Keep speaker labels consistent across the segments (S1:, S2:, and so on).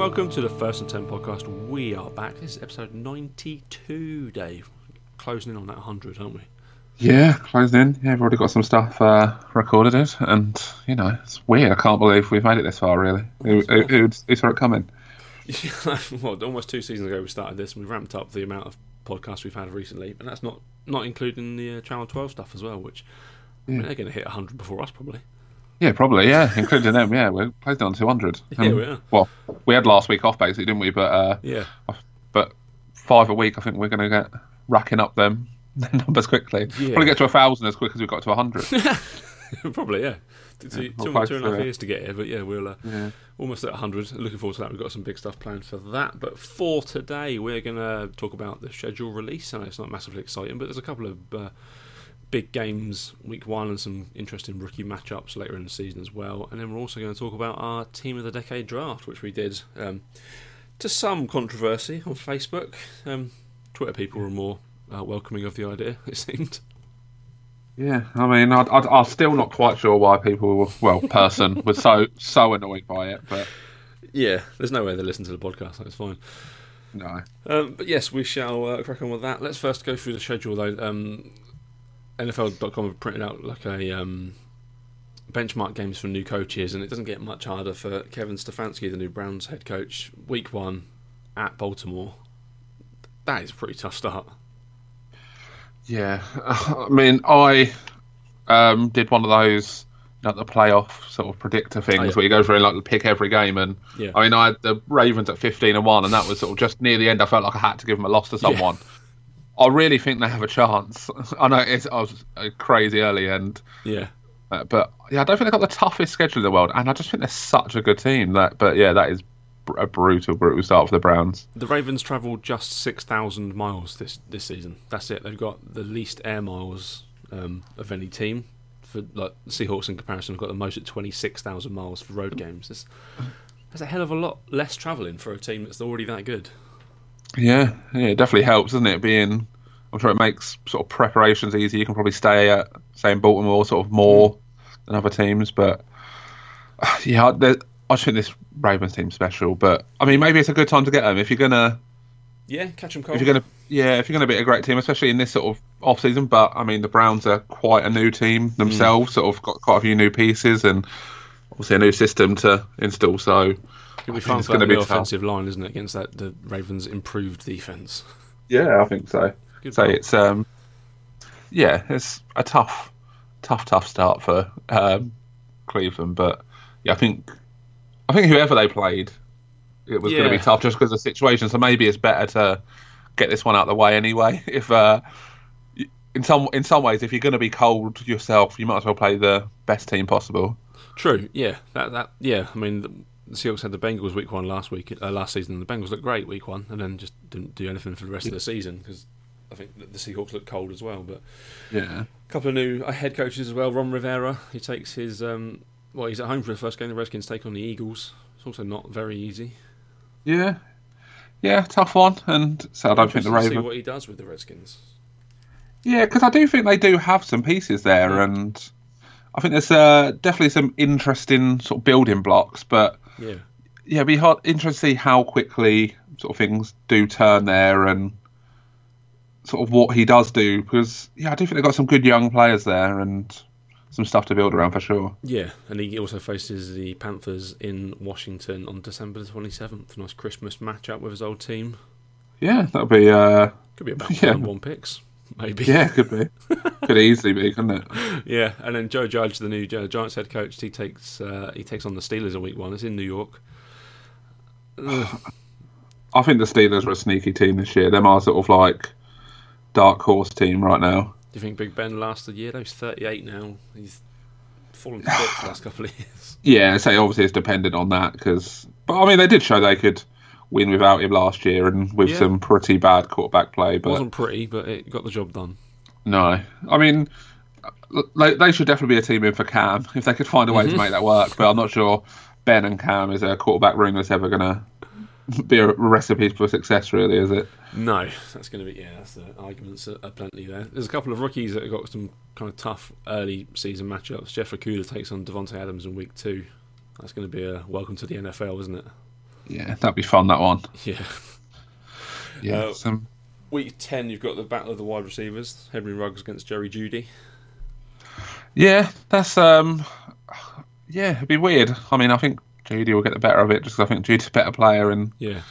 S1: Welcome to the First and Ten podcast. We are back. This is episode 92, Dave. Closing in on that 100, aren't we?
S2: Yeah, closing in. Yeah, we've already got some stuff uh, recorded it, and you know, it's weird. I can't believe we've made it this far. Really, who, who, who, who saw it coming?
S1: well, almost two seasons ago we started this, and we ramped up the amount of podcasts we've had recently, and that's not not including the uh, Channel 12 stuff as well, which I mean, they're going to hit 100 before us probably.
S2: Yeah, probably. Yeah, including them. Yeah, we're closing on 200.
S1: Yeah,
S2: Um,
S1: we are.
S2: Well, we had last week off basically, didn't we? But uh,
S1: Yeah,
S2: but five a week. I think we're going to get racking up them numbers quickly.
S1: Yeah.
S2: Probably get to a thousand as quick as we got to a hundred.
S1: probably, yeah. Two,
S2: Yeah,
S1: two, two and a half
S2: close to it.
S1: years to get here, but yeah, we're uh,
S2: yeah.
S1: almost at 100. Looking forward to that. We've got some big stuff planned for that. But for today, we're going to talk about the schedule release. I know it's not massively exciting, but there's a couple of uh, big games week one and some interesting rookie matchups later in the season as well. And then we're also going to talk about our Team of the Decade draft, which we did um, to some controversy on Facebook. Um, Twitter people were more uh, welcoming of the idea, it seemed.
S2: Yeah, I mean, I, I'm still not quite sure why people, were, well, person was so so annoyed by it, but
S1: Yeah, there's no way they listen to the podcast, so it's fine.
S2: no.
S1: Um, but yes, we shall uh, crack on with that. Let's first go through the schedule, though. Um, NFL.com have printed out like a um, benchmark games for new coaches, and it doesn't get much harder for Kevin Stefanski, the new Browns head coach. Week one at Baltimore. That is a pretty tough start.
S2: Yeah, I mean, I um, did one of those, know, the playoff sort of predictor things
S1: Oh, yeah.
S2: where you go through and like pick every game, and
S1: Yeah.
S2: I mean, I had the Ravens at fifteen and one, and that was sort of just near the end. I felt like I had to give them a loss to someone. I really think they have a chance. I know it's I was uh, crazy early, and
S1: Yeah.
S2: uh, but yeah, I don't think they've got the toughest schedule in the world, and I just think they're such a good team. That, but yeah, that is br- a brutal, brutal start for the Browns.
S1: The Ravens travelled just 6,000 miles this, this season. That's it. They've got the least air miles um, of any team. For like Seahawks in comparison, have got the most at 26,000 miles for road games. That's, that's a hell of a lot less travelling for a team that's already that good.
S2: Yeah, yeah, it definitely helps, doesn't it? Being, I'm sure it makes sort of preparations easy. You can probably stay at, say, in Baltimore, sort of more mm. than other teams. But yeah, there- I just think this Ravens team's special. But I mean, maybe it's a good time to get them if you're gonna,
S1: Yeah, catch them cold.
S2: if you're gonna, yeah, if you're gonna be a great team, especially in this sort of off season. But I mean, the Browns are quite a new team mm. themselves. Sort of got quite a few new pieces and obviously a new system to install. So
S1: It'll be fun
S2: it's
S1: for
S2: gonna be
S1: new
S2: tough.
S1: offensive line, isn't it? Against that the Ravens' improved defense.
S2: Yeah, I think so.
S1: Good
S2: so
S1: call.
S2: it's um, yeah, it's a tough, tough, tough start for um, Cleveland, but yeah, I think I think whoever they played, it was going to be tough just because of the situation. So maybe it's better to get this one out of the way anyway. If uh, in some in some ways, if you're going to be cold yourself, you might as well play the best team possible.
S1: True. Yeah. That. That. Yeah. I mean, the, Seahawks had the Bengals week one last week, uh, last season. The Bengals looked great week one, and then just didn't do anything for the rest of the season because I think the Seahawks looked cold as well. But
S2: Yeah,
S1: a couple of new uh, head coaches as well. Ron Rivera, he takes his. Um, well, he's at home for the first game. The Redskins take on the Eagles. It's also not very easy.
S2: yeah, yeah, tough one. And so I don't think the
S1: to see what he does with the Redskins.
S2: Yeah, because I do think they do have some pieces there,
S1: Yeah.
S2: and I think there's uh, definitely some interesting sort of building blocks. But
S1: Yeah.
S2: yeah, it'd be hard, interesting to see how quickly sort of things do turn there, and sort of what he does do. Because yeah, I do think they've got some good young players there, and some stuff to build around for sure.
S1: Yeah, and he also faces the Panthers in Washington on December the 27th. Nice Christmas matchup with his old team.
S2: Yeah, that'll be uh,
S1: Could be about
S2: Yeah.
S1: and one picks, maybe.
S2: yeah, could be, could easily be, couldn't it?
S1: Yeah, and then Joe Judge, the new Giants head coach, he takes uh, he takes on the Steelers in week one. It's in New York.
S2: I think the Steelers are a sneaky team this year. They're my sort of like dark horse team right now.
S1: do you think Big Ben lasted a year? though? He's 38 now. He's fallen to bits the last couple of years.
S2: Yeah, so obviously it's dependent on that because, but I mean, they did show they could win without him last year and with
S1: Yeah.
S2: some pretty bad quarterback play.
S1: It
S2: But
S1: wasn't pretty, but it got the job done.
S2: no, I mean, they, they should definitely be a team in for Cam if they could find a way
S1: Mm-hmm.
S2: to make that work. But I'm not sure Ben and Cam is a quarterback room that's ever going to be a recipe for success, really, is it?
S1: No, that's going to be yeah. That's the arguments are, plenty there. There's a couple of rookies that have got some kind of tough early season matchups. Jeff Okudah takes on Davante Adams in week two. That's going to be a welcome to the NFL, isn't it?
S2: Yeah, that'd be fun. That one.
S1: Yeah.
S2: Yeah.
S1: Uh,
S2: some,
S1: Week 10, you've got the battle of the wide receivers. Henry Ruggs against Jerry Jeudy.
S2: yeah, that's um, yeah, it'd be weird. I mean, I think Jeudy will get the better of it just because I think Jeudy's a better player, and
S1: Yeah.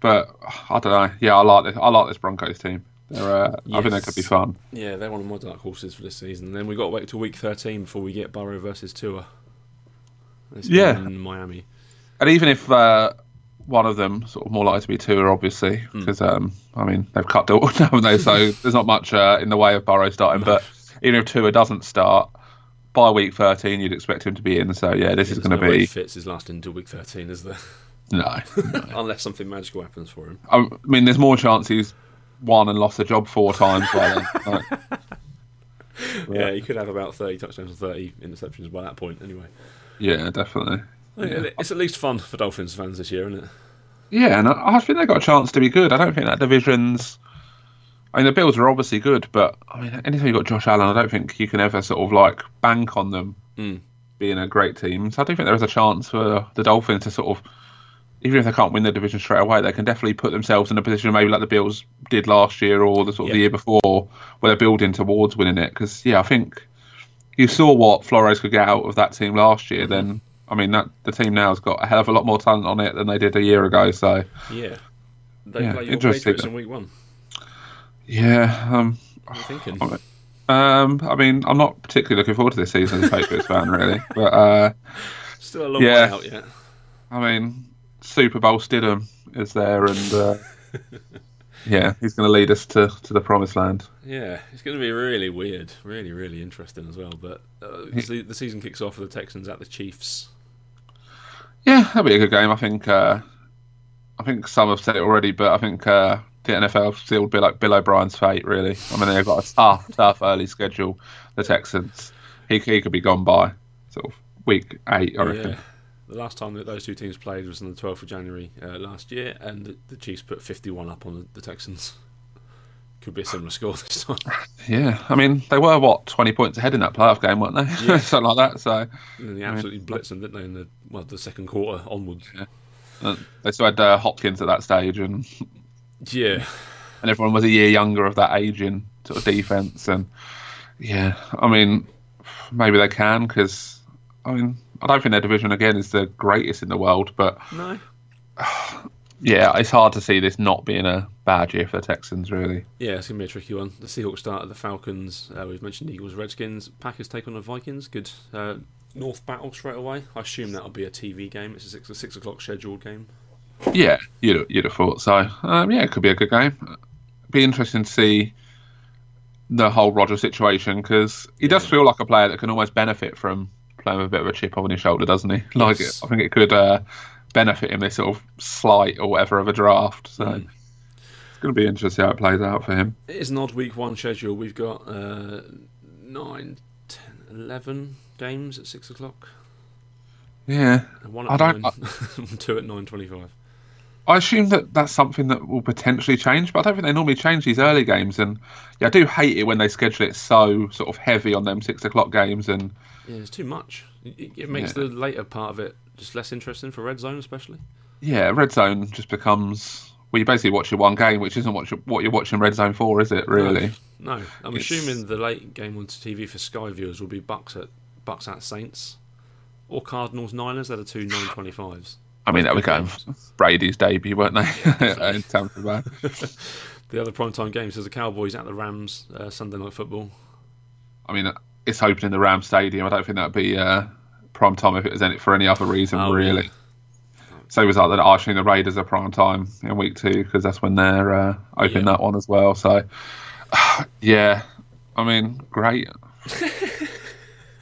S2: but I don't know. Yeah, I like this. I like this Broncos team. They're, uh, I think they
S1: Yes.
S2: could be fun.
S1: Yeah, they're one of my dark horses for this season. Then we've got to wait till week 13 before we get Burrow versus Tua. This
S2: Yeah.
S1: in Miami.
S2: And even if uh, one of them sort of more likely to be Tua, obviously,
S1: Hmm.
S2: because um, I mean they've cut Dalton, haven't they? So there's not much uh, in the way of Burrow starting. But even if Tua doesn't start by week 13, you'd expect him to be in. So yeah, this is going to
S1: no
S2: be
S1: Fitz is lasting until week 13, is there?
S2: no.
S1: Unless something magical happens for him.
S2: I mean, there's more chance he's won and lost the job four times by then. Like,
S1: Yeah, he could have about 30 touchdowns and 30 interceptions by that point, anyway.
S2: yeah, definitely.
S1: It's at least fun for Dolphins fans this year, isn't it?
S2: Yeah, and I I think they've got a chance to be good. I don't think that division's. I mean, the Bills are obviously good, but I mean, anytime you've got Josh Allen, I don't think you can ever sort of like bank on them
S1: Mm.
S2: being a great team. So I do think there is a chance for the Dolphins to sort of, even if they can't win the division straight away, they can definitely put themselves in a position maybe like the Bills did last year or the sort of the year before, where they're building towards winning it. Because yeah, I think you saw what Flores could get out of that team last year. Then I mean, that the team now has got a hell of a lot more talent on it than they did a year ago. So.
S1: Yeah. They
S2: Yeah,
S1: play your
S2: interesting.
S1: Patriots in week one.
S2: Yeah, um,
S1: What are you thinking?
S2: I mean, um, I mean, I'm not particularly looking forward to this season as a Patriots fan, really. But uh,
S1: Still a long
S2: yeah.
S1: way out yet.
S2: I mean, Super Bowl Stidham is there, and uh, yeah, he's going to lead us to, to the promised land.
S1: Yeah, it's going to be really weird, really, really interesting as well. But uh, the, the season kicks off with the Texans at the Chiefs.
S2: Yeah, that'll be a good game. I think. Uh, I think some have said it already, but I think uh, the NFL sealed be like Bill O'Brien's fate. Really, I mean, they've got a tough, tough early schedule. The Texans, he he could be gone by sort of week eight, I reckon.
S1: The last time that those two teams played was on the 12th of January uh, last year, and the, the Chiefs put 51 up on the, the Texans. Could be a similar score this time.
S2: Yeah, I mean they were what twenty points ahead in that playoff game, weren't they?
S1: Yeah.
S2: Something like that. So
S1: And they absolutely blitzed them, didn't they, in the well, the second quarter onwards?
S2: uh, they still had uh, Hopkins at that stage, and
S1: Yeah,
S2: and everyone was a year younger of that age in sort of defense. And yeah, I mean maybe they can because I mean I don't think their division again is the greatest in the world, but
S1: no,
S2: yeah, it's hard to see this not being a bad year for the Texans, really.
S1: yeah, it's gonna be a tricky one. The Seahawks start at the Falcons. Uh, we've mentioned Eagles, Redskins. Packers take on the Vikings. Good uh, North battle straight away. I assume that'll be a TV game. It's a six, a six o'clock scheduled game.
S2: Yeah, you'd you'd have thought so. Um, yeah, it could be a good game. Be interesting to see the whole Roger situation because he does feel like a player that can almost benefit from playing with a bit of a chip on his shoulder, doesn't he? Like,
S1: Yes.
S2: I think it could uh, benefit him this sort of slight or whatever of a draft. So
S1: Mm.
S2: it's going to be interesting how it plays out for him.
S1: It is an odd week one schedule. We've got uh, 9, 10, 11 games at 6 o'clock.
S2: Yeah,
S1: And one
S2: I
S1: at
S2: don't-
S1: 9, two at 9.25.
S2: I assume that that's something that will potentially change, but I don't think they normally change these early games. And yeah, I do hate it when they schedule it so sort of heavy on them six o'clock games and.
S1: Yeah, it's too much. It, it makes
S2: Yeah.
S1: the later part of it just less interesting for Red Zone, especially.
S2: yeah, Red Zone just becomes well, you basically watch your one game, which isn't what you're, what you're watching Red Zone for, is it? Really?
S1: No, I'm
S2: It's-
S1: assuming the late game on TV for Sky viewers will be Bucs at Bucs at Saints or Cardinals Niners. They're the two 9.25s.
S2: I mean,
S1: Good
S2: going
S1: games.
S2: for Brady's debut, weren't they? in Tampa Bay.
S1: The other primetime games is the Cowboys at the Rams uh, Sunday Night Football.
S2: I mean, it's opening the Ram Stadium. I don't think that'd be uh, prime time if it was in it for any other reason,
S1: Oh,
S2: really.
S1: yeah.
S2: So was like that. Assume the Raiders are prime time in week two because that's when they're uh, opening
S1: Yeah.
S2: that one as well. So, yeah, I mean, great.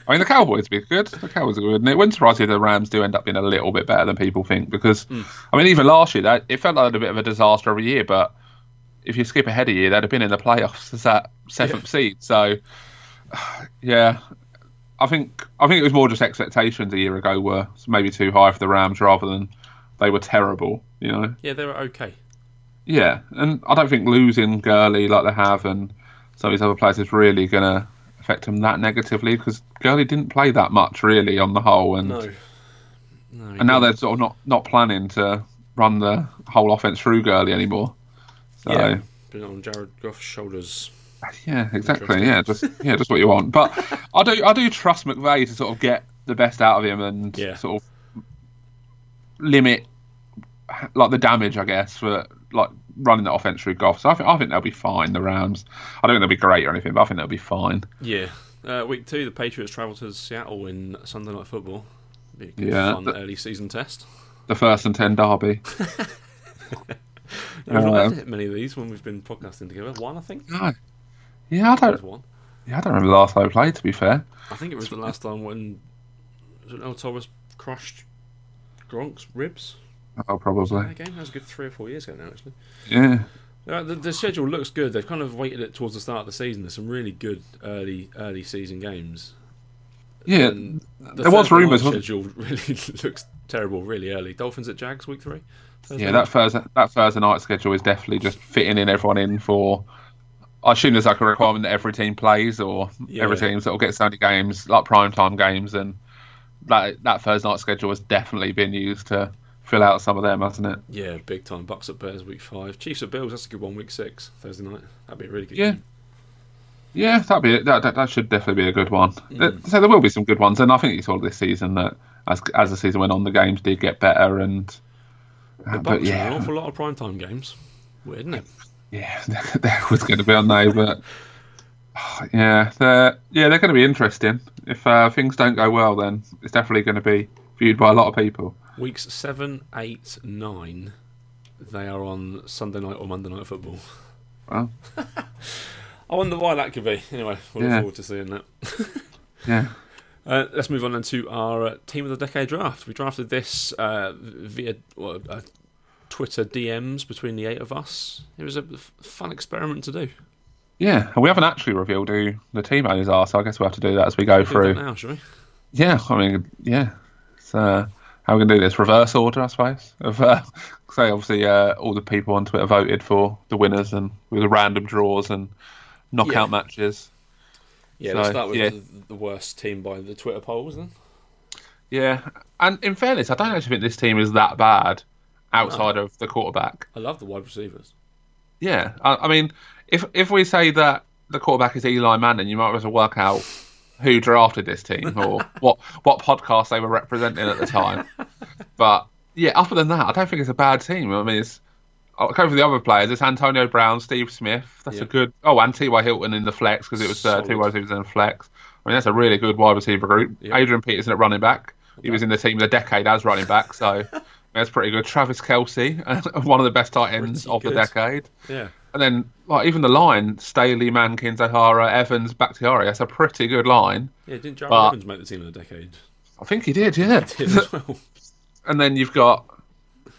S2: I mean, the Cowboys would be good. The Cowboys are good. And it wouldn't surprise me if the Rams do end up being a little bit better than people think because, hmm. I mean, even last year, that it felt like a bit of a disaster every year. But if you skip ahead a year, they'd have been in the playoffs as that seventh seed. So, yeah, I think I think it was more just expectations a year ago were maybe too high for the Rams rather than they were terrible. You know.
S1: Yeah, they were okay.
S2: Yeah, and I don't think losing Gurley like they have and some of these other players is really going to affect him that negatively because Gurley didn't play that much really on the whole, and
S1: No, No,
S2: and now
S1: didn't.
S2: they're sort of not not planning to run the whole offense through Gurley anymore. So
S1: Yeah. Put it on Jared Goff's shoulders.
S2: Yeah, exactly. Yeah, just yeah, just what you want. But I do I do trust McVay to sort of get the best out of him and
S1: Yeah.
S2: sort of limit like the damage, I guess, for like running the offense through Goff. So I think I think they'll be fine. The Rams. I don't think they'll be great or anything, but I think they'll be fine.
S1: Yeah. Uh, week two, the Patriots travel to Seattle in Sunday Night Football. Be a good
S2: Yeah.
S1: fun early season test.
S2: The first and ten derby.
S1: We've not
S2: Um,
S1: had hit many of these when we've been podcasting together. One, I think.
S2: No. Yeah, I don't.
S1: one.
S2: Yeah, I don't remember the last time I played. To be fair.
S1: I think it was the last time when was it Thomas crushed Gronk's ribs.
S2: Oh, probably.
S1: That game that was a good three or four years ago now, actually.
S2: Yeah.
S1: Uh, the, the schedule looks good. They've kind of weighted it towards the start of the season. There's some really good early early season games.
S2: Yeah.
S1: And the
S2: there was rumours,
S1: Schedule really looks terrible, really early. Dolphins at Jags week three. Thursday
S2: Yeah,
S1: night.
S2: that Thursday that Thursday night schedule is definitely just fitting in everyone in for. I assume there's like a requirement that every team plays, or
S1: Yeah.
S2: every team sort of gets so many games, like prime time games, and that that Thursday night schedule has definitely been used to fill out some of them, hasn't it?
S1: Yeah, big time. Bucs at Bears week five. Chiefs at Bills. That's a good one. Week six Thursday night. That'd be a really good.
S2: Yeah.
S1: game.
S2: Yeah, that'd be that. That, that should definitely be a good one.
S1: Mm.
S2: So there will be some good ones, and I think you saw this season that as as the season went on, the games did get better, and uh,
S1: The
S2: but yeah,
S1: an awful lot of prime time games. Weird, isn't it?
S2: yeah, there was going to be on there, but yeah, they're yeah they're going to be interesting. If uh, things don't go well, then it's definitely going to be viewed by a lot of people.
S1: Weeks seven, eight, nine. They are on Sunday night or Monday night football.
S2: Well,
S1: I wonder why that could be. Anyway, we'll look forward to seeing that.
S2: yeah,
S1: Uh, let's move on then to our uh, team of the decade draft. We drafted this uh, via well, uh, Twitter DMs between the eight of us. It was a f- fun experiment to do.
S2: yeah, and we haven't actually revealed who the team owners are, so I guess we'll have to do that as we go
S1: Do
S2: through.
S1: that now, shall we?
S2: Yeah, I mean, yeah. So uh, how are we going to do this? Reverse order, I suppose. Of uh, say, obviously, uh, all the people on Twitter voted for the winners, and with the random draws and knockout
S1: Yeah.
S2: matches.
S1: Yeah, let's start with
S2: yeah.
S1: the, the worst team by the Twitter polls then.
S2: Yeah, and in fairness, I don't actually think this team is that bad outside of the quarterback.
S1: I love the wide receivers.
S2: Yeah, I, I mean, if if we say that the quarterback is Eli Manning, you might as well work out who drafted this team or what what podcast they were representing at the time. But yeah, other than that, I don't think it's a bad team. I mean, it's I'll go for the other players. It's Antonio Brown, Steve Smith. That's
S1: Yeah.
S2: a good. Oh, and T.Y. Hilton in the flex because it was uh, two wide in the flex. I mean, that's a really good wide receiver group.
S1: Yeah.
S2: Adrian Peterson at running back. He was in the team of the decade as running back, so that's pretty good. Travis Kelce, one of the best tight ends
S1: Pretty
S2: of the decade.
S1: Yeah.
S2: And then, like even the line: Staley, Mankins, O'Hara, Evans, Bakhtiari. That's a pretty good line.
S1: Yeah, didn't Jahri
S2: But-
S1: Evans make the team of the decade?
S2: I think he did, yeah.
S1: Did as well.
S2: and then you've got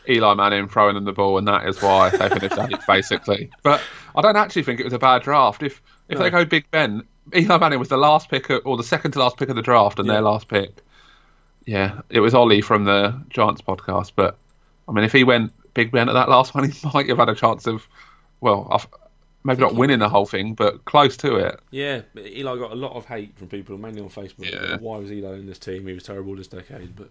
S2: Eli Manning throwing them the ball, and that is why they finished eighth, basically. But I don't actually think it was a bad draft. If if
S1: No.
S2: they go Big Ben, Eli Manning was the last pick, of, or the second to last pick of the draft, and
S1: Yeah.
S2: their last pick. Yeah, it was Ollie from the Giants podcast. But I mean, if he went Big Ben at that last one, he might have had a chance of, well, of- maybe not winning the whole thing, but close to it.
S1: Yeah, Eli got a lot of hate from people, mainly on Facebook.
S2: Yeah.
S1: Why was Eli in this team? He was terrible this decade. But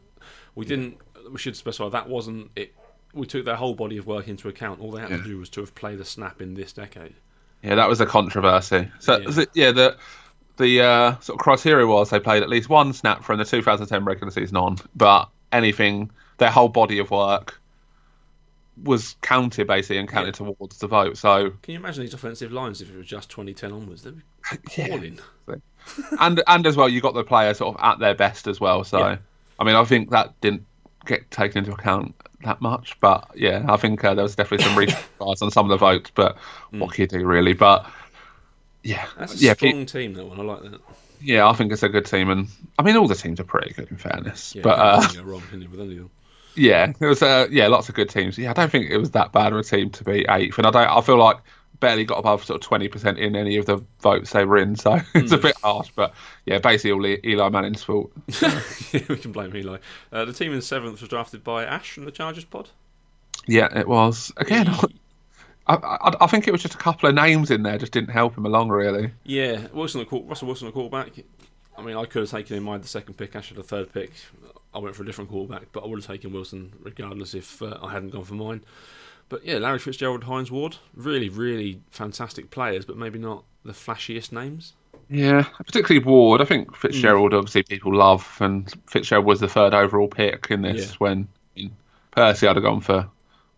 S1: we didn't. We should specify that wasn't it. We took their whole body of work into account. All they had
S2: Yeah.
S1: to do was to have played a snap in this decade.
S2: Yeah, that was a controversy. So
S1: Yeah.
S2: yeah, yeah the the uh, sort of criteria was they played at least one snap from the 2010 regular season on, but anything their whole body of work was counted basically and counted towards the vote. So
S1: Can you imagine these offensive lines if it was just 2010 onwards? They'd be
S2: Yeah. and and as well you got the player sort of at their best as well. So
S1: Yeah.
S2: I mean I think that didn't get taken into account that much, but yeah, I think uh, there was definitely some research on some of the votes. But what can you do really? But yeah.
S1: That's a
S2: yeah,
S1: strong team, that one. I like that.
S2: Yeah, I think it's a good team, and I mean all the teams are pretty good in fairness.
S1: Yeah,
S2: but uh,
S1: wrong with any of them.
S2: Yeah, there was uh, yeah lots of good teams. Yeah, I don't think it was that bad of a team to be eighth, and I don't. I feel like barely got above sort of twenty percent in any of the votes they were in, so it's a bit harsh. But yeah, basically all Eli Manning's fault.
S1: yeah, we can blame Eli. Uh, the team in seventh was drafted by Ash from the Chargers pod.
S2: Yeah, it was again. I, I, I think it was just a couple of names in there just didn't help him along really.
S1: Yeah, Wilson, at quar- Russell Wilson, at quarterback. I mean, I could have taken in mind the second pick. Ash had the third pick. I went for a different quarterback, but I would have taken Wilson regardless if uh, I hadn't gone for mine. But yeah, Larry Fitzgerald, Hines Ward, really, really fantastic players, but maybe not the flashiest names.
S2: Yeah, particularly Ward. I think Fitzgerald, obviously, people love, and Fitzgerald was the third overall pick in this.
S1: Yeah.
S2: When Percy, I'd have gone for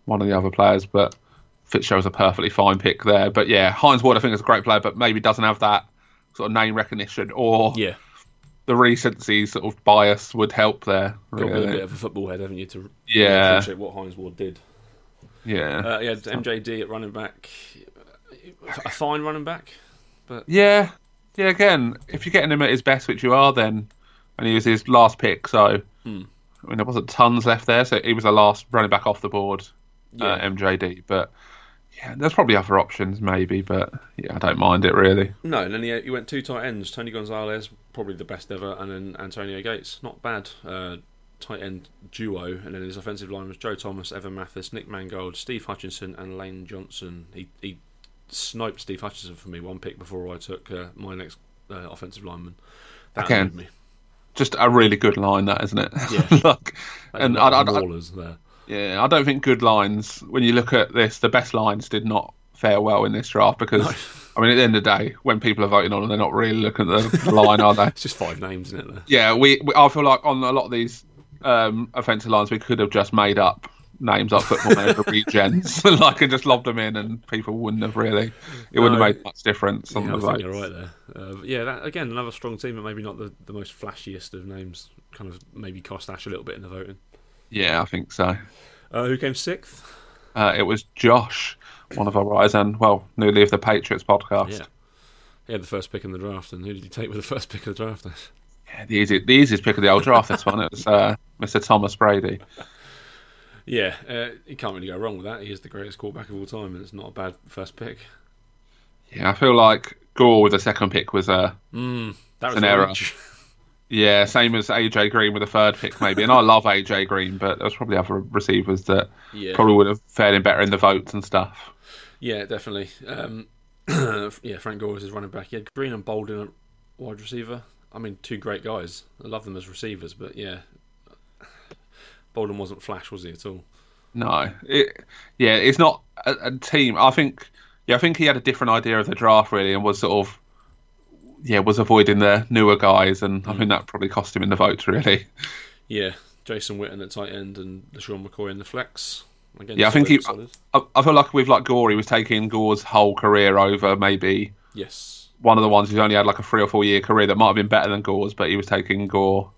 S2: one of the other players, but Fitzgerald's a perfectly fine pick there. But yeah, Hines Ward, I think, is a great player, but maybe doesn't have that sort of name recognition or
S1: Yeah,
S2: the recency sort of bias would help there.
S1: got to be a bit of a football head, haven't you, to
S2: Yeah.
S1: appreciate what Hines Ward did.
S2: Yeah.
S1: Uh, yeah, MJD at running back, a fine running back.
S2: But yeah, yeah. Again, if you're getting him at his best, which you are, then and he was his last pick, so
S1: Hmm.
S2: I mean there wasn't tons left there, so he was the last running back off the board,
S1: Yeah.
S2: uh, MJD. But yeah, there's probably other options, maybe, but yeah, I don't mind it really.
S1: No, and then he, he went two tight ends. Tony Gonzalez, probably the best ever, and then Antonio Gates, not bad. Uh, tight end duo, and then his offensive line was Joe Thomas, Evan Mathis, Nick Mangold, Steve Hutchinson, and Lane Johnson. He he sniped Steve Hutchinson for me one pick before I took uh, my next uh, offensive lineman. That
S2: Okay.
S1: me.
S2: Just a really good line, that isn't it?
S1: Yeah.
S2: Like, and I, I, I, yeah, I don't think good lines. When you look at this, the best lines did not fare well in this draft because. I mean, at the end of the day, when people are voting on them, they're not really looking at the line, are they?
S1: It's just five names, isn't it? There?
S2: Yeah, we, we I feel like on a lot of these um, offensive lines, we could have just made up names like football manager regens, like and just lobbed them in, and people wouldn't have really. It wouldn't have made much difference on
S1: Yeah, I think you're right there. Uh, yeah, that, again, another strong team, but maybe not the, the most flashiest of names. Kind of maybe cost Ash a little bit in the voting.
S2: Yeah, I think so.
S1: Uh, who came sixth?
S2: Uh, it was Josh, one of our writers, and well, newly of the Patriots podcast.
S1: Yeah. He had the first pick in the draft, and who did he take with the first pick of the draft?
S2: Yeah, the easy, the easiest pick of the old draft. This one, it was uh, Mr. Thomas Brady.
S1: yeah, uh, you can't really go wrong with that. He is the greatest quarterback of all time, and it's not a bad first pick.
S2: Yeah, I feel like Gore with the second pick was uh,
S1: Mm, that was
S2: an
S1: a
S2: error. Yeah, same as AJ Green with the third pick, maybe. And I love AJ Green, but there was probably other receivers that
S1: Yeah,
S2: probably would have fared in better in the votes and stuff.
S1: yeah, definitely. Um, yeah, Frank Gore was his running back. Yeah, Green and Boldin at wide receiver. I mean, two great guys. I love them as receivers, but yeah, Boldin wasn't flash, was he at all?
S2: No, it, yeah, it's not a, a team. I think, yeah, I think he had a different idea of the draft really, and was sort of, yeah, was avoiding the newer guys, and I think that probably cost him in the votes really.
S1: Yeah, Jason Witten at tight end and LeSean McCoy in the flex. Again,
S2: Yeah, I think he- I, I feel like with like Gore, he was taking Gore's whole career over maybe
S1: Yes.
S2: one of the ones who's only had like a three or four year career that might have been better than Gore's, but he was taking Gore.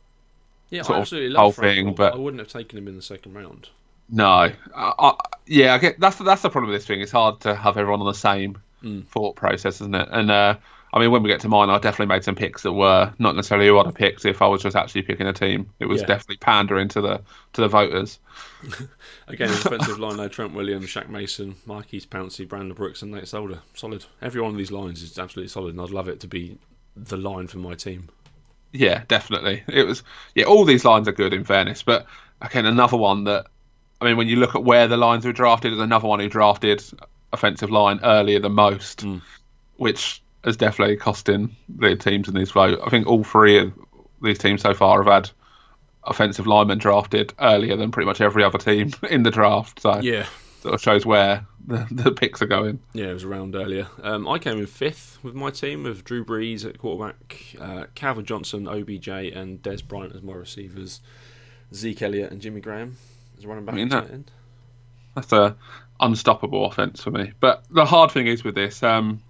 S1: Yeah, I absolutely
S2: whole
S1: love Frank
S2: thing,
S1: Gore.
S2: but-
S1: I wouldn't have taken him in the second round.
S2: No, I, I, yeah, I get that's that's the problem with this thing. It's hard to have everyone on the same
S1: Mm.
S2: thought process, isn't it? And uh, I mean, when we get to mine, I definitely made some picks that were not necessarily who I'd have picked if I was just actually picking a team. It was
S1: Yeah.
S2: definitely pandering to the to the voters.
S1: Again, offensive line though, Trent Williams, Shaq Mason, Maurkice Pouncey, Brandon Brooks, and Nate Solder. Solid. Every one of these lines is absolutely solid, and I'd love it to be the line for my team.
S2: Yeah, definitely. It was yeah. All these lines are good in fairness, but again, another one that I mean, when you look at where the lines were drafted, there's another one who drafted offensive line earlier than most,
S1: Mm.
S2: which has definitely costing the teams in this vote. I think all three of these teams so far have had offensive linemen drafted earlier than pretty much every other team in the draft. So
S1: Yeah,
S2: sort of shows where the, the picks are going.
S1: yeah, it was around earlier. Um, I came in fifth with my team with Drew Brees at quarterback, uh, Calvin Johnson, OBJ, and Dez Bryant as my receivers, Zeke Elliott and Jimmy Graham as running back
S2: I mean, that-
S1: end.
S2: That's a unstoppable offense for me. But the hard thing is with this, um,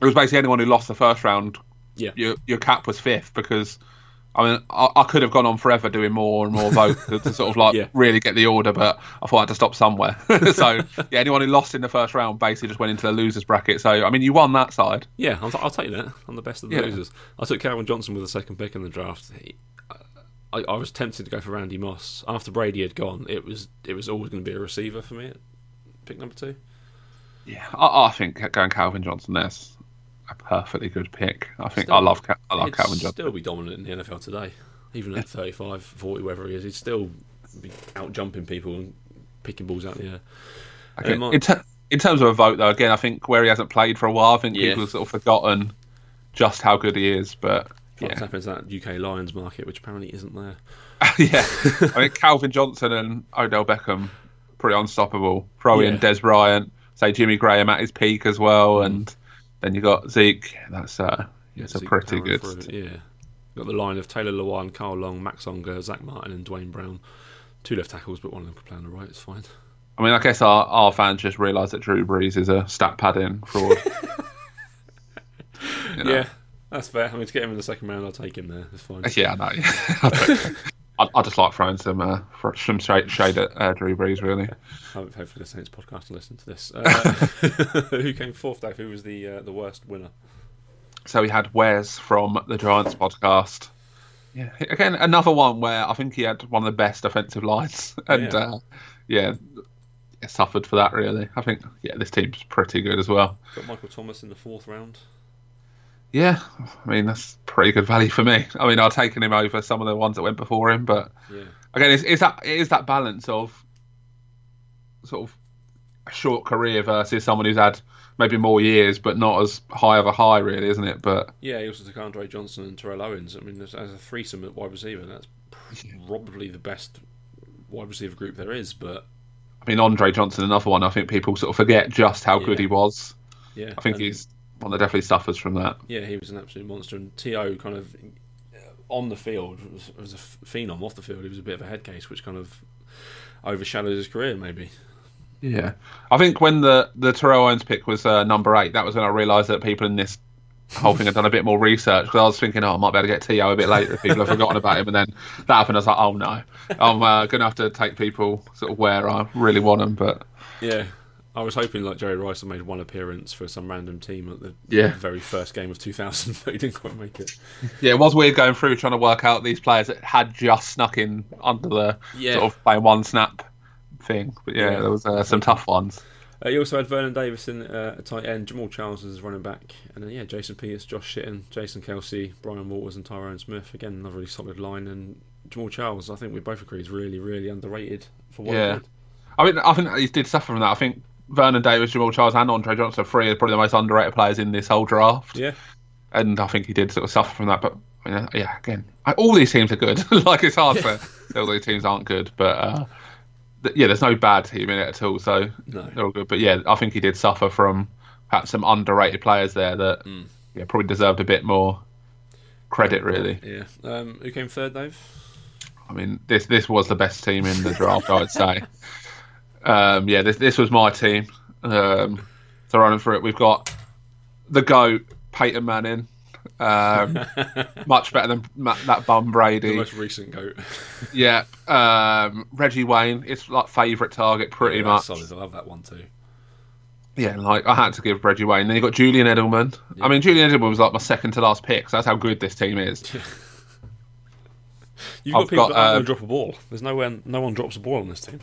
S2: it was basically anyone who lost the first round.
S1: Yeah.
S2: your your cap was fifth because. I mean, I, I could have gone on forever doing more and more votes to, to sort of like
S1: Yeah.
S2: really get the order, but I thought I had to stop somewhere. so, yeah, anyone who lost in the first round basically just went into the losers bracket. So, I mean, you won that side.
S1: Yeah, I'll, I'll take that. I'm the best of the
S2: Yeah.
S1: losers. I took Calvin Johnson with the second pick in the draft. He, I, I was tempted to go for Randy Moss after Brady had gone. It was it was always going to be a receiver for me. At pick number two.
S2: Yeah, I, I think going Calvin Johnson there's a perfectly good pick. I think
S1: Still-
S2: I love I love Calvin Johnson.
S1: still be dominant in the NFL today, even at 35, 40, whatever he is. He'd still be out jumping people and picking balls out of the air.
S2: Okay. In, ter- in terms of a vote, though, again, I think where he hasn't played for a while, I think
S1: Yeah.
S2: people have sort of forgotten just how good he is. But yeah,
S1: tap into that UK Lions market, which apparently isn't there.
S2: yeah, I mean Calvin Johnson and Odell Beckham, pretty unstoppable. Throw in
S1: Yeah.
S2: Dez Bryant, say Jimmy Graham at his peak as well, mm. and then you got Zeke. That's uh, it's a pretty good.
S1: through, yeah. Got the line of Taylor Lewan, Kyle Long, Max Unger, Zack Martin, and Duane Brown. Two left tackles, but one of them could play on the right. It's fine.
S2: I mean, I guess our, our fans just realise that Drew Brees is a stat padding fraud. You know?
S1: Yeah, that's fair. I mean, to get him in the second round, I'll take him there. It's fine.
S2: Yeah, I know. I, I just like throwing some uh, fr- some straight shade at uh, Drew Brees, really.
S1: Hopefully, the Saints podcast will listen to this. Uh, who came fourth, Dave? Who was the uh, the worst winner?
S2: So we had Wes from the Giants podcast. Yeah, again another one where I think he had one of the best offensive lines, and
S1: Yeah.
S2: uh, yeah, yeah, suffered for that really. I think yeah, this team's pretty good as well.
S1: Got Michael Thomas in the fourth round.
S2: Yeah, I mean that's pretty good value for me. I mean I've taken him over some of the ones that went before him, but
S1: Yeah,
S2: again, it's, it's that it is that balance of sort of a short career versus someone who's had maybe more years but not as high of a high, really, isn't it? But
S1: yeah. He also took Andre Johnson and Terrell Owens. I mean, as, a threesome at wide receiver, that's probably the best wide receiver group there is. But
S2: I mean, Andre Johnson, another one. I think people sort of forget just how good he was.
S1: yeah,
S2: I think
S1: and-
S2: he's one that definitely suffers from that.
S1: Yeah, he was an absolute monster. And To kind of uh, on the field was, was a phenom. Off the field, he was a bit of a head case, which kind of overshadowed his career. Maybe.
S2: Yeah, I think when the the Terrell Owens pick was uh, number eight, that was when I realised that people in this whole thing had done a bit more research. Because I was thinking, oh, I might be able to get To a bit later if people have forgotten about him. And then that happened. I was like, oh no, I'm uh, gonna have to take people sort of where I really want them. But
S1: Yeah. I was hoping like Jerry Rice had made one appearance for some random team at the
S2: Yeah.
S1: very first game of 2000, but he didn't quite make it.
S2: yeah, it was weird going through trying to work out these players that had just snuck in under the
S1: Yeah.
S2: sort of playing one snap thing. But yeah,
S1: Yeah.
S2: there was uh, some tough ones.
S1: Uh, you also had Vernon Davison uh, at tight end, Jamaal Charles as running back, and then yeah, Jason Peters, Josh Sitton, Jason Kelce, Brian Waters, and Tyrone Smith. Again, another really solid line. And Jamaal Charles, I think we both agree, is really, really underrated for what
S2: Yeah.
S1: he did.
S2: I mean, I think he did suffer from that. I think Vernon Davis, Jamaal Charles, and Andre Johnson are three are probably the most underrated players in this whole draft.
S1: Yeah,
S2: And I think he did sort of suffer from that. But yeah, again, I, all these teams are good. like it's hard to say all these teams aren't good, but uh, th- yeah, there's no bad team in it at all. So
S1: no.
S2: they're all good. But yeah, I think he did suffer from perhaps some underrated players there that
S1: Mm.
S2: yeah probably deserved a bit more credit. Really,
S1: Yeah. Um, who came third, Dave?
S2: I mean, this this was the best team in the draft, I would say. Um, yeah, this this was my team. Um, so running through it, we've got the goat Peyton Manning, um, much better than Ma- that bum Brady.
S1: The most recent goat.
S2: Yeah, um, Reggie Wayne, it's like favourite target pretty
S1: Yeah,
S2: much.
S1: Solid. I love that one too.
S2: Yeah, like I had to give Reggie Wayne. Then you got Julian Edelman. I mean, Julian Edelman was like my second to last pick. So that's how good this team is.
S1: You've got
S2: I've
S1: people
S2: got,
S1: that
S2: uh,
S1: drop a ball. There's no one, no one drops a ball on this team.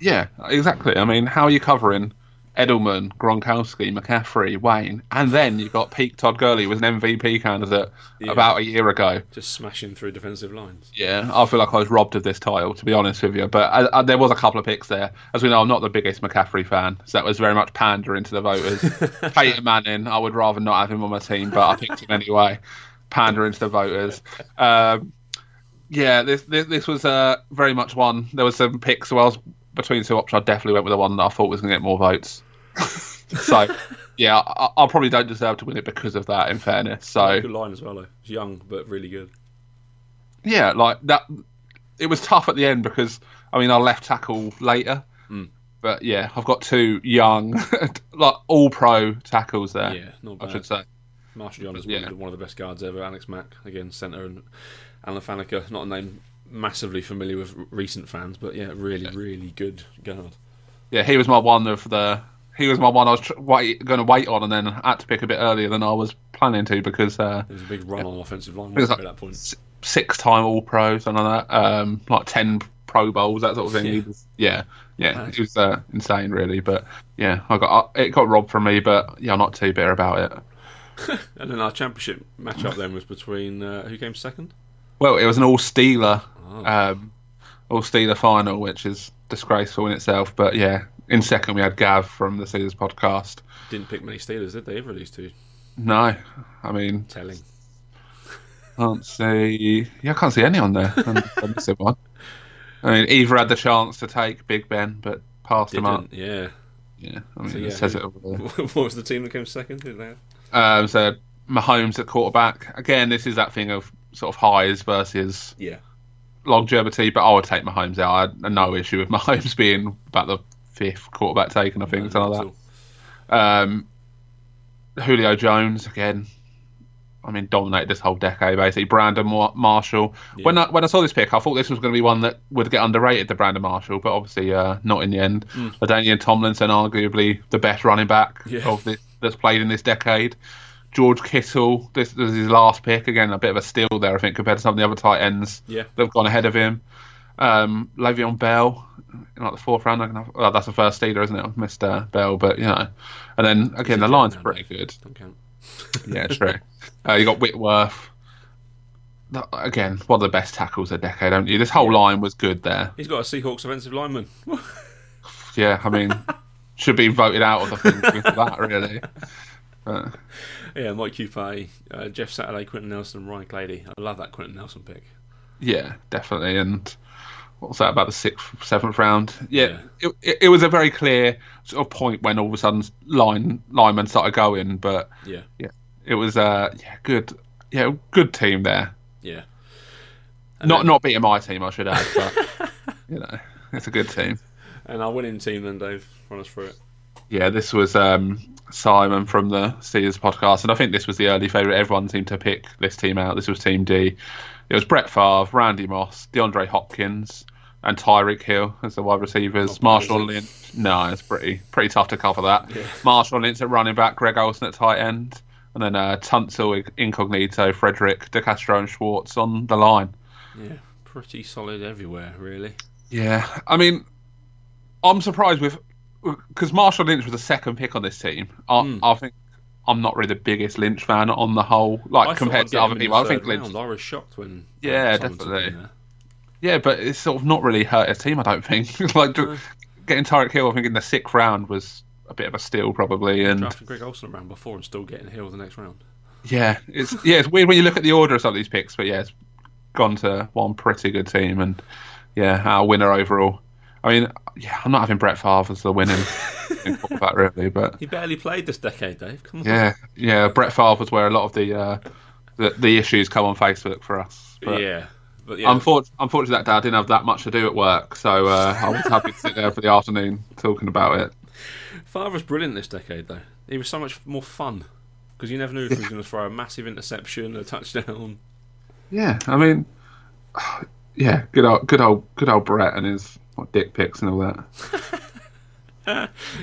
S2: Yeah, exactly. I mean, how are you covering Edelman, Gronkowski, McCaffrey, Wayne, and then you've got peak Todd Gurley was an MVP candidate
S1: Yeah.
S2: about a year ago.
S1: Just smashing through defensive lines.
S2: Yeah, I feel like I was robbed of this title, to be honest with you. But I, I, there was a couple of picks there. As we know, I'm not the biggest McCaffrey fan, so that was very much pandering to the voters. Peyton Manning, I would rather not have him on my team, but I picked him anyway. Pandering to the voters. Um, yeah, this, this this was uh, very much one. There was some picks. So I was between two options. I definitely went with the one that I thought was going to get more votes. so, yeah, I, I probably don't deserve to win it because of that. In fairness, so
S1: Good line as well, though. It's young but really good.
S2: yeah, like that. It was tough at the end because I mean I left tackle later,
S1: Mm.
S2: but yeah, I've got two young, like all pro tackles there.
S1: Yeah, not
S2: I should say.
S1: Marshall John is
S2: Yeah.
S1: one of the- one of the best guards ever. Alex Mack again, centre, and Alan Faneca. Not a name massively familiar with recent fans, but yeah, really, really good guard.
S2: Yeah, he was my one of the. He was my one I was tr- wait, going to wait on, and then had to pick a bit earlier than I was planning to because uh,
S1: There was a big run on offensive line
S2: It was
S1: at
S2: like-
S1: that point.
S2: six-time All Pro, something like that, um, like ten Pro Bowls, that sort of thing. He
S1: Yeah.
S2: was, yeah, yeah,
S1: Mad.
S2: it was uh, insane, really. But yeah, I got it got robbed from me, but yeah, I'm not too bitter about it.
S1: And then our championship matchup then was between uh, who came second?
S2: Well, it was an all Steeler,
S1: Oh.
S2: um, all Steeler final, which is disgraceful in itself. But yeah, in second we had Gav from the Steelers podcast.
S1: Didn't pick many Steelers, did they? Of these two.
S2: No, I mean,
S1: Telling.
S2: Can't see. Yeah, I can't see any on there. I'm, missing one. I mean, either had the chance to take Big Ben, but passed him up.
S1: Yeah.
S2: Yeah, I mean,
S1: So,
S2: it says it over there.
S1: what was the team that came second? Did they have?
S2: Um, so Mahomes at quarterback. Again, this is that thing of sort of highs versus
S1: Yeah.
S2: Longevity, but I would take Mahomes out. I had no issue with Mahomes being about the fifth quarterback taken, I think,
S1: No,
S2: something like that. Um, Julio Jones again. I mean, dominated this whole decade basically. Brandon Mar- Marshall. When I when I saw this pick, I thought this was going to be one that would get underrated, the Brandon Marshall, but obviously uh, not in the end.
S1: Hmm.
S2: LaDainian Tomlinson, arguably the best running back
S1: Yeah.
S2: of this that's played in this decade. George Kittle, this, this is his last pick again, a bit of a steal there, I think, compared to some of the other tight ends
S1: Yeah.
S2: that have gone ahead of him. Um, Le'Veon Bell, in like the fourth round. I can have, well, that's the first Steeler, isn't it, Mr. Bell? But you know, and then again, the line's pretty good.
S1: Don't count.
S2: Yeah, true. uh, you got Whitworth. Again, one of the best tackles of the decade, don't you? This whole line was good there.
S1: He's got a Seahawks offensive lineman.
S2: Yeah, I mean, should be voted out of the thing for that, really.
S1: Yeah, Mike Coupe, uh, Jeff Saturday, Quenton Nelson, Ryan Clady. I love that Quenton Nelson pick.
S2: yeah, definitely. And what was that about the sixth, seventh round? Yeah,
S1: Yeah.
S2: It, it, was a very clear sort of point when all of a sudden line linemen started going, but
S1: Yeah.
S2: yeah, it was uh yeah good yeah good team there.
S1: Yeah.
S2: not not beating my team, I should add, but you know it's a good team.
S1: And our winning team then, Dave. Run us through it.
S2: Yeah, this was um, Simon from the Steelers podcast, and I think this was the early favourite. Everyone seemed to pick this team out. This was Team D. It was Brett Favre, Randy Moss, DeAndre Hopkins, and Tyreek Hill as the wide receivers.
S1: Bad, Marshawn?
S2: Lynch. No, it's pretty pretty tough to cover that.
S1: Yeah.
S2: Marshawn Lynch at running back, Greg Olsen at tight end, and then uh, Tunsil, Incognito, Frederick, DeCastro, and Schwartz on the line.
S1: Yeah. Pretty solid everywhere, really.
S2: Yeah, I mean, I'm surprised with because Marshawn Lynch was the second pick on this team. I,
S1: Hmm.
S2: I think I'm not really the biggest Lynch fan on the whole, like
S1: I
S2: compared to other
S1: get him in
S2: people. I think Lynch,
S1: round. I was shocked when.
S2: Yeah, definitely. yeah, but it's sort of not really hurt his team. I don't think. like
S1: No.
S2: getting Tyreek Hill, I think in the sixth round was a bit of a steal probably, and
S1: Drafted Greg Olsen around before and still getting Hill the next round.
S2: yeah, it's yeah, it's weird when you look at the order of some of these picks, but yeah, it's gone to one pretty good team, and yeah, our winner overall. I mean, yeah, I'm not having Brett Favre as the winning quarterback really, but
S1: He barely played this decade, Dave. Come on.
S2: Yeah, yeah. Brett Favre was where a lot of the uh, the, the issues come on Facebook for us. But
S1: yeah. But yeah,
S2: unfor- unfortunately, that day I didn't have that much to do at work, so uh, I was happy to sit there for the afternoon talking about it.
S1: Favre was brilliant this decade, though. He was so much more fun because you never knew if he was going to throw a massive interception, a touchdown.
S2: Yeah, I mean, yeah, good old, good old, good old Brett and his what, dick pics and all that.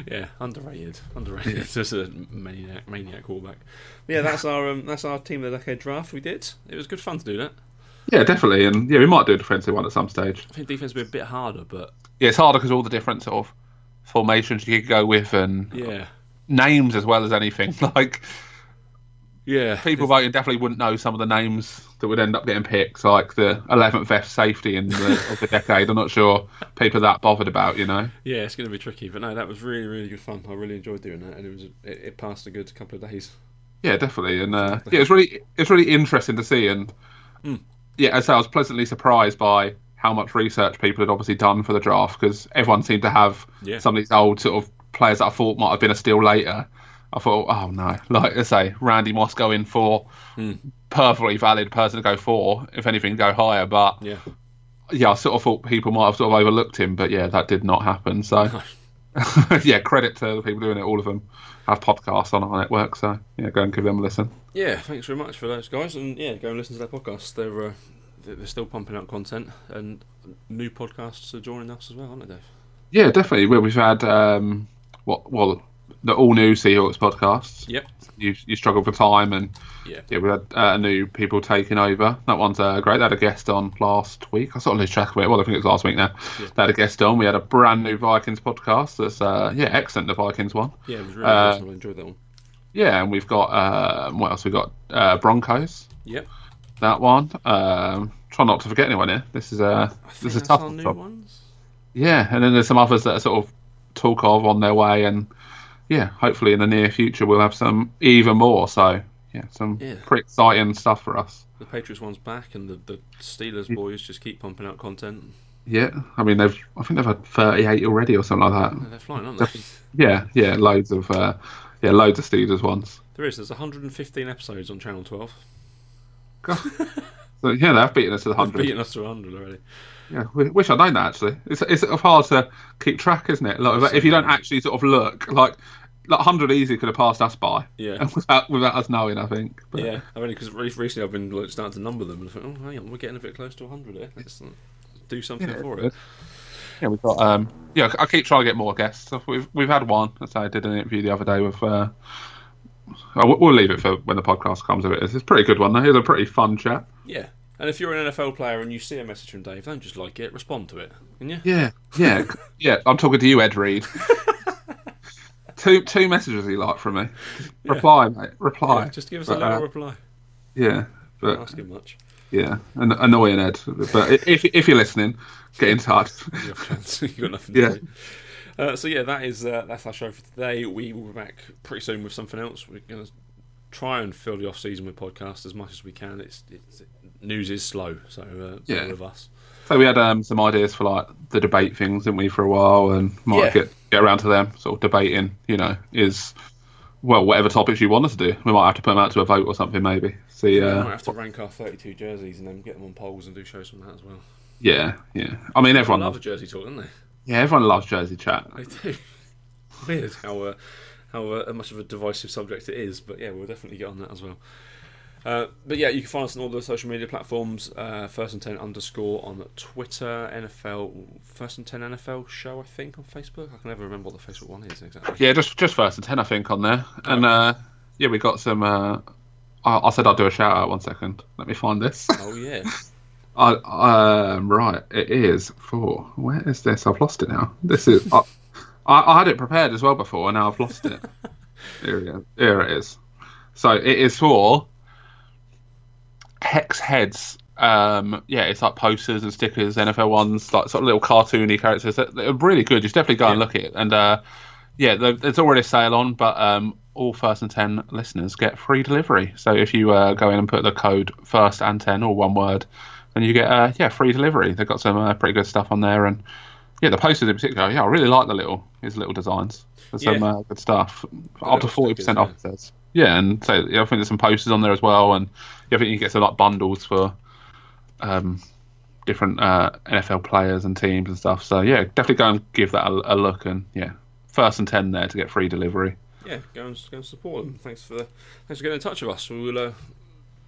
S1: Yeah, underrated, underrated. Just a maniac, maniac. But yeah, that's our um, that's our team of the decade draft. We did. It was good fun to do that.
S2: Yeah, definitely, and yeah, we might do a defensive one at some stage.
S1: I think defense would be a bit harder, but
S2: Yeah, it's harder because all the different sort of formations you could go with and
S1: yeah,
S2: names as well as anything. Like
S1: yeah.
S2: people voting definitely wouldn't know some of the names that would end up getting picked, like the 11th best safety in the, of the decade. I'm not sure people are that bothered about, you know.
S1: Yeah, it's going to be tricky, but no, that was really, really good fun. I really enjoyed doing that, and it was it, it passed a good couple of days.
S2: Yeah, definitely, and uh, yeah, it's really it's really interesting to see, and
S1: Hmm.
S2: yeah, as I I was pleasantly surprised by how much research people had obviously done for the draft because everyone seemed to have
S1: Yeah.
S2: some of these old sort of players that I thought might have been a steal later. I thought, oh no, like I say, Randy Moss going for
S1: Hmm.
S2: perfectly valid person to go for. If anything, go higher, but
S1: Yeah,
S2: yeah, I sort of thought people might have sort of overlooked him, but yeah, that did not happen. So yeah, credit to the people doing it. All of them have podcasts on our network, so yeah, go and give them a listen.
S1: yeah. Thanks very much for those guys, and yeah, go and listen to their podcasts. They're uh, they're they're still pumping out content, and new podcasts are joining us as well, aren't they, Dave?
S2: Yeah, definitely. Well, we've had um, what well the all new Seahawks podcast.
S1: Yep.
S2: You you struggle for time, and
S1: Yeah.
S2: yeah, we had uh, new people taking over. That one's uh, great. They had a guest on last week. I sort of lose track of it. Well, I think it was last week now.
S1: Yeah.
S2: They had a guest on. We had a brand new Vikings podcast. That's uh, yeah, excellent. The Vikings one.
S1: Yeah, it was really
S2: Uh,
S1: good. I enjoyed that one.
S2: Yeah, and we've got um, what else? We got uh, Broncos.
S1: Yep.
S2: That one. Um, try not to forget anyone here. This is a
S1: I
S2: this is a tough one.
S1: new ones.
S2: Yeah, and then there's some others that are sort of talk of on their way, and yeah, hopefully in the near future we'll have some even more. So yeah, some
S1: Yeah.
S2: pretty exciting stuff for us.
S1: The Patriots one's back, and the, the Steelers boys just keep pumping out content.
S2: Yeah, I mean they've I think they've had 38 already or something like that.
S1: Yeah, They're flying, aren't they?
S2: Yeah, yeah, loads of uh, yeah, loads of Steelers ones.
S1: there is. There's 115 episodes on Channel 12.
S2: So yeah, they've beaten us to the
S1: They've
S2: hundred.
S1: beaten us to 100 already.
S2: Yeah, wish I'd known that actually. It's it's sort of hard to keep track, isn't it? Like if you don't actually sort of look, like like hundred easy could have passed us by.
S1: Yeah.
S2: without, without us knowing, I think. But,
S1: Yeah, I mean, because recently I've been like, starting to number them and I think, oh, hang on, we're getting a bit close to 100 here. Let's uh, do something
S2: Yeah,
S1: for it.
S2: Yeah, we've got. Um, yeah, I keep trying to get more guests. We've we've had one. As I did an interview the other day with. Uh, oh, we'll- leave it for when the podcast comes of it. It's a pretty good one. though. Was a pretty fun chat.
S1: Yeah. And if you're an NFL player and you see a message from Dave, don't just like it, respond to it. Can you?
S2: Yeah, yeah, yeah. I'm talking to you, Ed Reed. two two messages he liked from me. Reply, mate. Reply.
S1: Yeah, just give us
S2: But,
S1: a little
S2: uh,
S1: reply.
S2: Yeah, but
S1: Don't ask him much.
S2: yeah, an- annoying Ed. But if if you're listening, get in touch.
S1: The off chance you got nothing to
S2: Yeah.
S1: do. Uh, so yeah, that is uh, that's our show for today. We will be back pretty soon with something else. We're going to try and fill the off season with podcasts as much as we can. It's, it's news is slow, so uh,
S2: Yeah.
S1: with us.
S2: So we had um, some ideas for like the debate things, didn't we, for a while, and might
S1: Yeah.
S2: get get around to them. Sort of debating, you know, is well whatever topics you want us to do. We might have to put them out to a vote or something, maybe. See,
S1: we
S2: uh,
S1: might have to rank our 32 jerseys and then get them on polls and do shows from that as well.
S2: yeah, yeah. I mean, everyone
S1: a
S2: loves,
S1: jersey talk, don't they?
S2: yeah, everyone loves Jersey chat.
S1: They do. Weird how uh, how uh, much of a divisive subject it is, but yeah, we'll definitely get on that as well. Uh, but yeah, you can find us on all the social media platforms. Uh, First and Ten underscore on Twitter, NFL First and Ten NFL show, I think, on Facebook. I can never remember what the Facebook one is exactly.
S2: Yeah, just just first and ten, I think, on there. And uh, yeah, we got some. Uh, I, I said I'd do a shout out. One second, let me find this.
S1: Oh yeah,
S2: I, um, right, it is for where is this? I've lost it now. This is I, I, I had it prepared as well before, and now I've lost it. Here it is. Here it is. So it is for Hex Heads. Um, yeah, it's like posters and stickers, NFL ones, like sort of little cartoony characters. They're, they're really good. You should definitely go and look at it. And uh, yeah, there- there's already a sale on, but um, all first and ten listeners get free delivery. So if you uh, go in and put the code first and ten, or one word, then you get uh, yeah free delivery. They've got some uh, pretty good stuff on there, and yeah, the posters in particular. Yeah, I really like the little his little designs. There's some
S1: Yeah.
S2: uh, good stuff. Up to forty percent off. It says. Yeah, and so yeah, I think there's some posters on there as well, and yeah, I think you get some like bundles for um, different uh, NFL players and teams and stuff. So yeah, definitely go and give that a, a look, and yeah, first and ten there to get free delivery.
S1: yeah. Go and go and support them. Thanks for thanks for getting in touch with us. We will. Uh,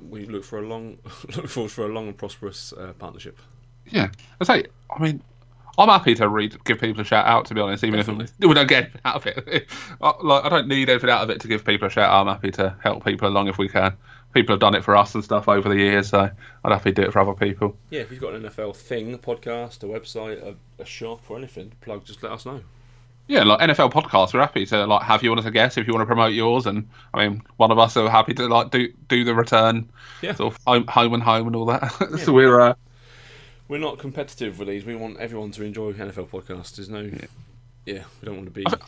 S1: we look for a long look forward for a long and prosperous uh, partnership.
S2: Yeah, I say, I mean, I'm happy to read, give people a shout out. To be honest, even
S1: Definitely.
S2: if we don't get out of it, I, like I don't need anything out of it to give people a shout. out. I'm happy to help people along if we can. People have done it for us and stuff over the years, so I'd happy to do it for other people.
S1: Yeah, if you've got an NFL thing, a podcast, a website, a, a shop, or anything, plug, just let us know.
S2: Yeah, like NFL podcasts, we're happy to like have you on as a guest if you want to promote yours. And I mean, one of us are happy to like do do the return,
S1: Yeah.
S2: sort of home, home and home and all that. so we're uh,
S1: We're not competitive with these. We want everyone to enjoy NFL podcasts. There's no, yeah, we don't want to be. that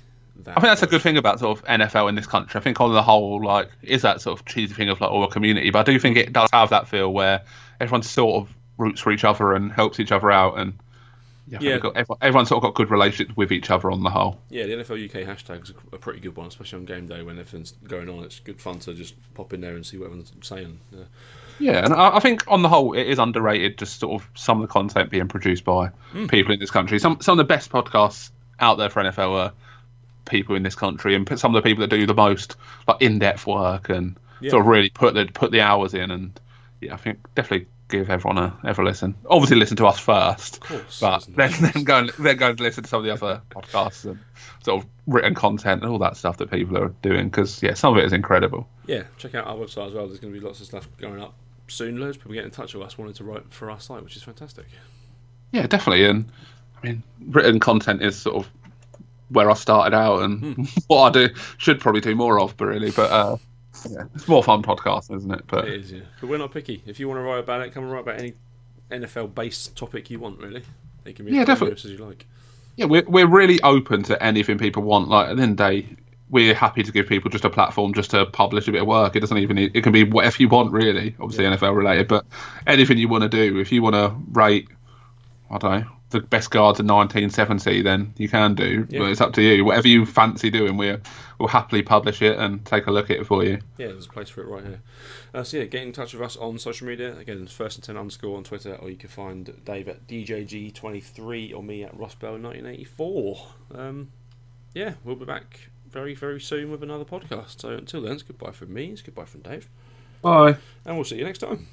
S2: I think that's a good thing about sort of NFL in this country. I think on the whole, like, is that sort of cheesy thing of like all a community, but I do think it does have that feel where everyone sort of roots for each other and helps each other out, and yeah,
S1: Yeah.
S2: got, everyone, everyone's sort of got good relationships with each other on the whole.
S1: Yeah, the NFL UK hashtag's a, a pretty good one, especially on game day when everything's going on. It's good fun to just pop in there and see what everyone's saying. Uh,
S2: Yeah, and I, I think on the whole, it is underrated. Just sort of some of the content being produced by
S1: Hmm.
S2: people in this country. Some some of the best podcasts out there for NFL are people in this country, and some of the people that do the most like in depth work and
S1: Yeah.
S2: sort of really put the put the hours in. And yeah, I think definitely give everyone a ever listen. Obviously, listen to us first,
S1: of course.
S2: but then then go and then go and listen to some of the other podcasts and sort of written content and all that stuff that people are doing. Because yeah, some of it is incredible.
S1: yeah, check out our website as well. There's going to be lots of stuff going up soon. Loads of people get in touch with us wanting to write for our site, which is fantastic.
S2: Yeah, definitely. And I mean, written content is sort of where I started out and what I do should probably do more of, but really, but uh, yeah, it's more fun podcasting, isn't it? But
S1: It is, yeah. But we're not picky. If you want to write about it, come and write about any NFL based topic you want, really. It can be
S2: Yeah,
S1: as
S2: definitely.
S1: as you like.
S2: yeah, we're we're really open to anything people want. Like at the end of the day, we're happy to give people just a platform just to publish a bit of work. It doesn't even need, it can be whatever you want really, obviously
S1: Yeah.
S2: NFL related, but anything you want to do. If you want to rate, I don't know, the best guards in 1970, then you can do.
S1: Yeah.
S2: But it's up to you. Whatever you fancy doing, we're, we'll happily publish it and take a look at it for you.
S1: Yeah, there's a place for it right here. Uh, so yeah, get in touch with us on social media. Again, it's first and ten underscore on Twitter, or you can find Dave at DJG23 or me at Rossbell1984. Um, yeah, we'll be back very, very soon with another podcast. So until then, it's goodbye from me, it's goodbye from Dave,
S2: Bye.
S1: and we'll see you next time.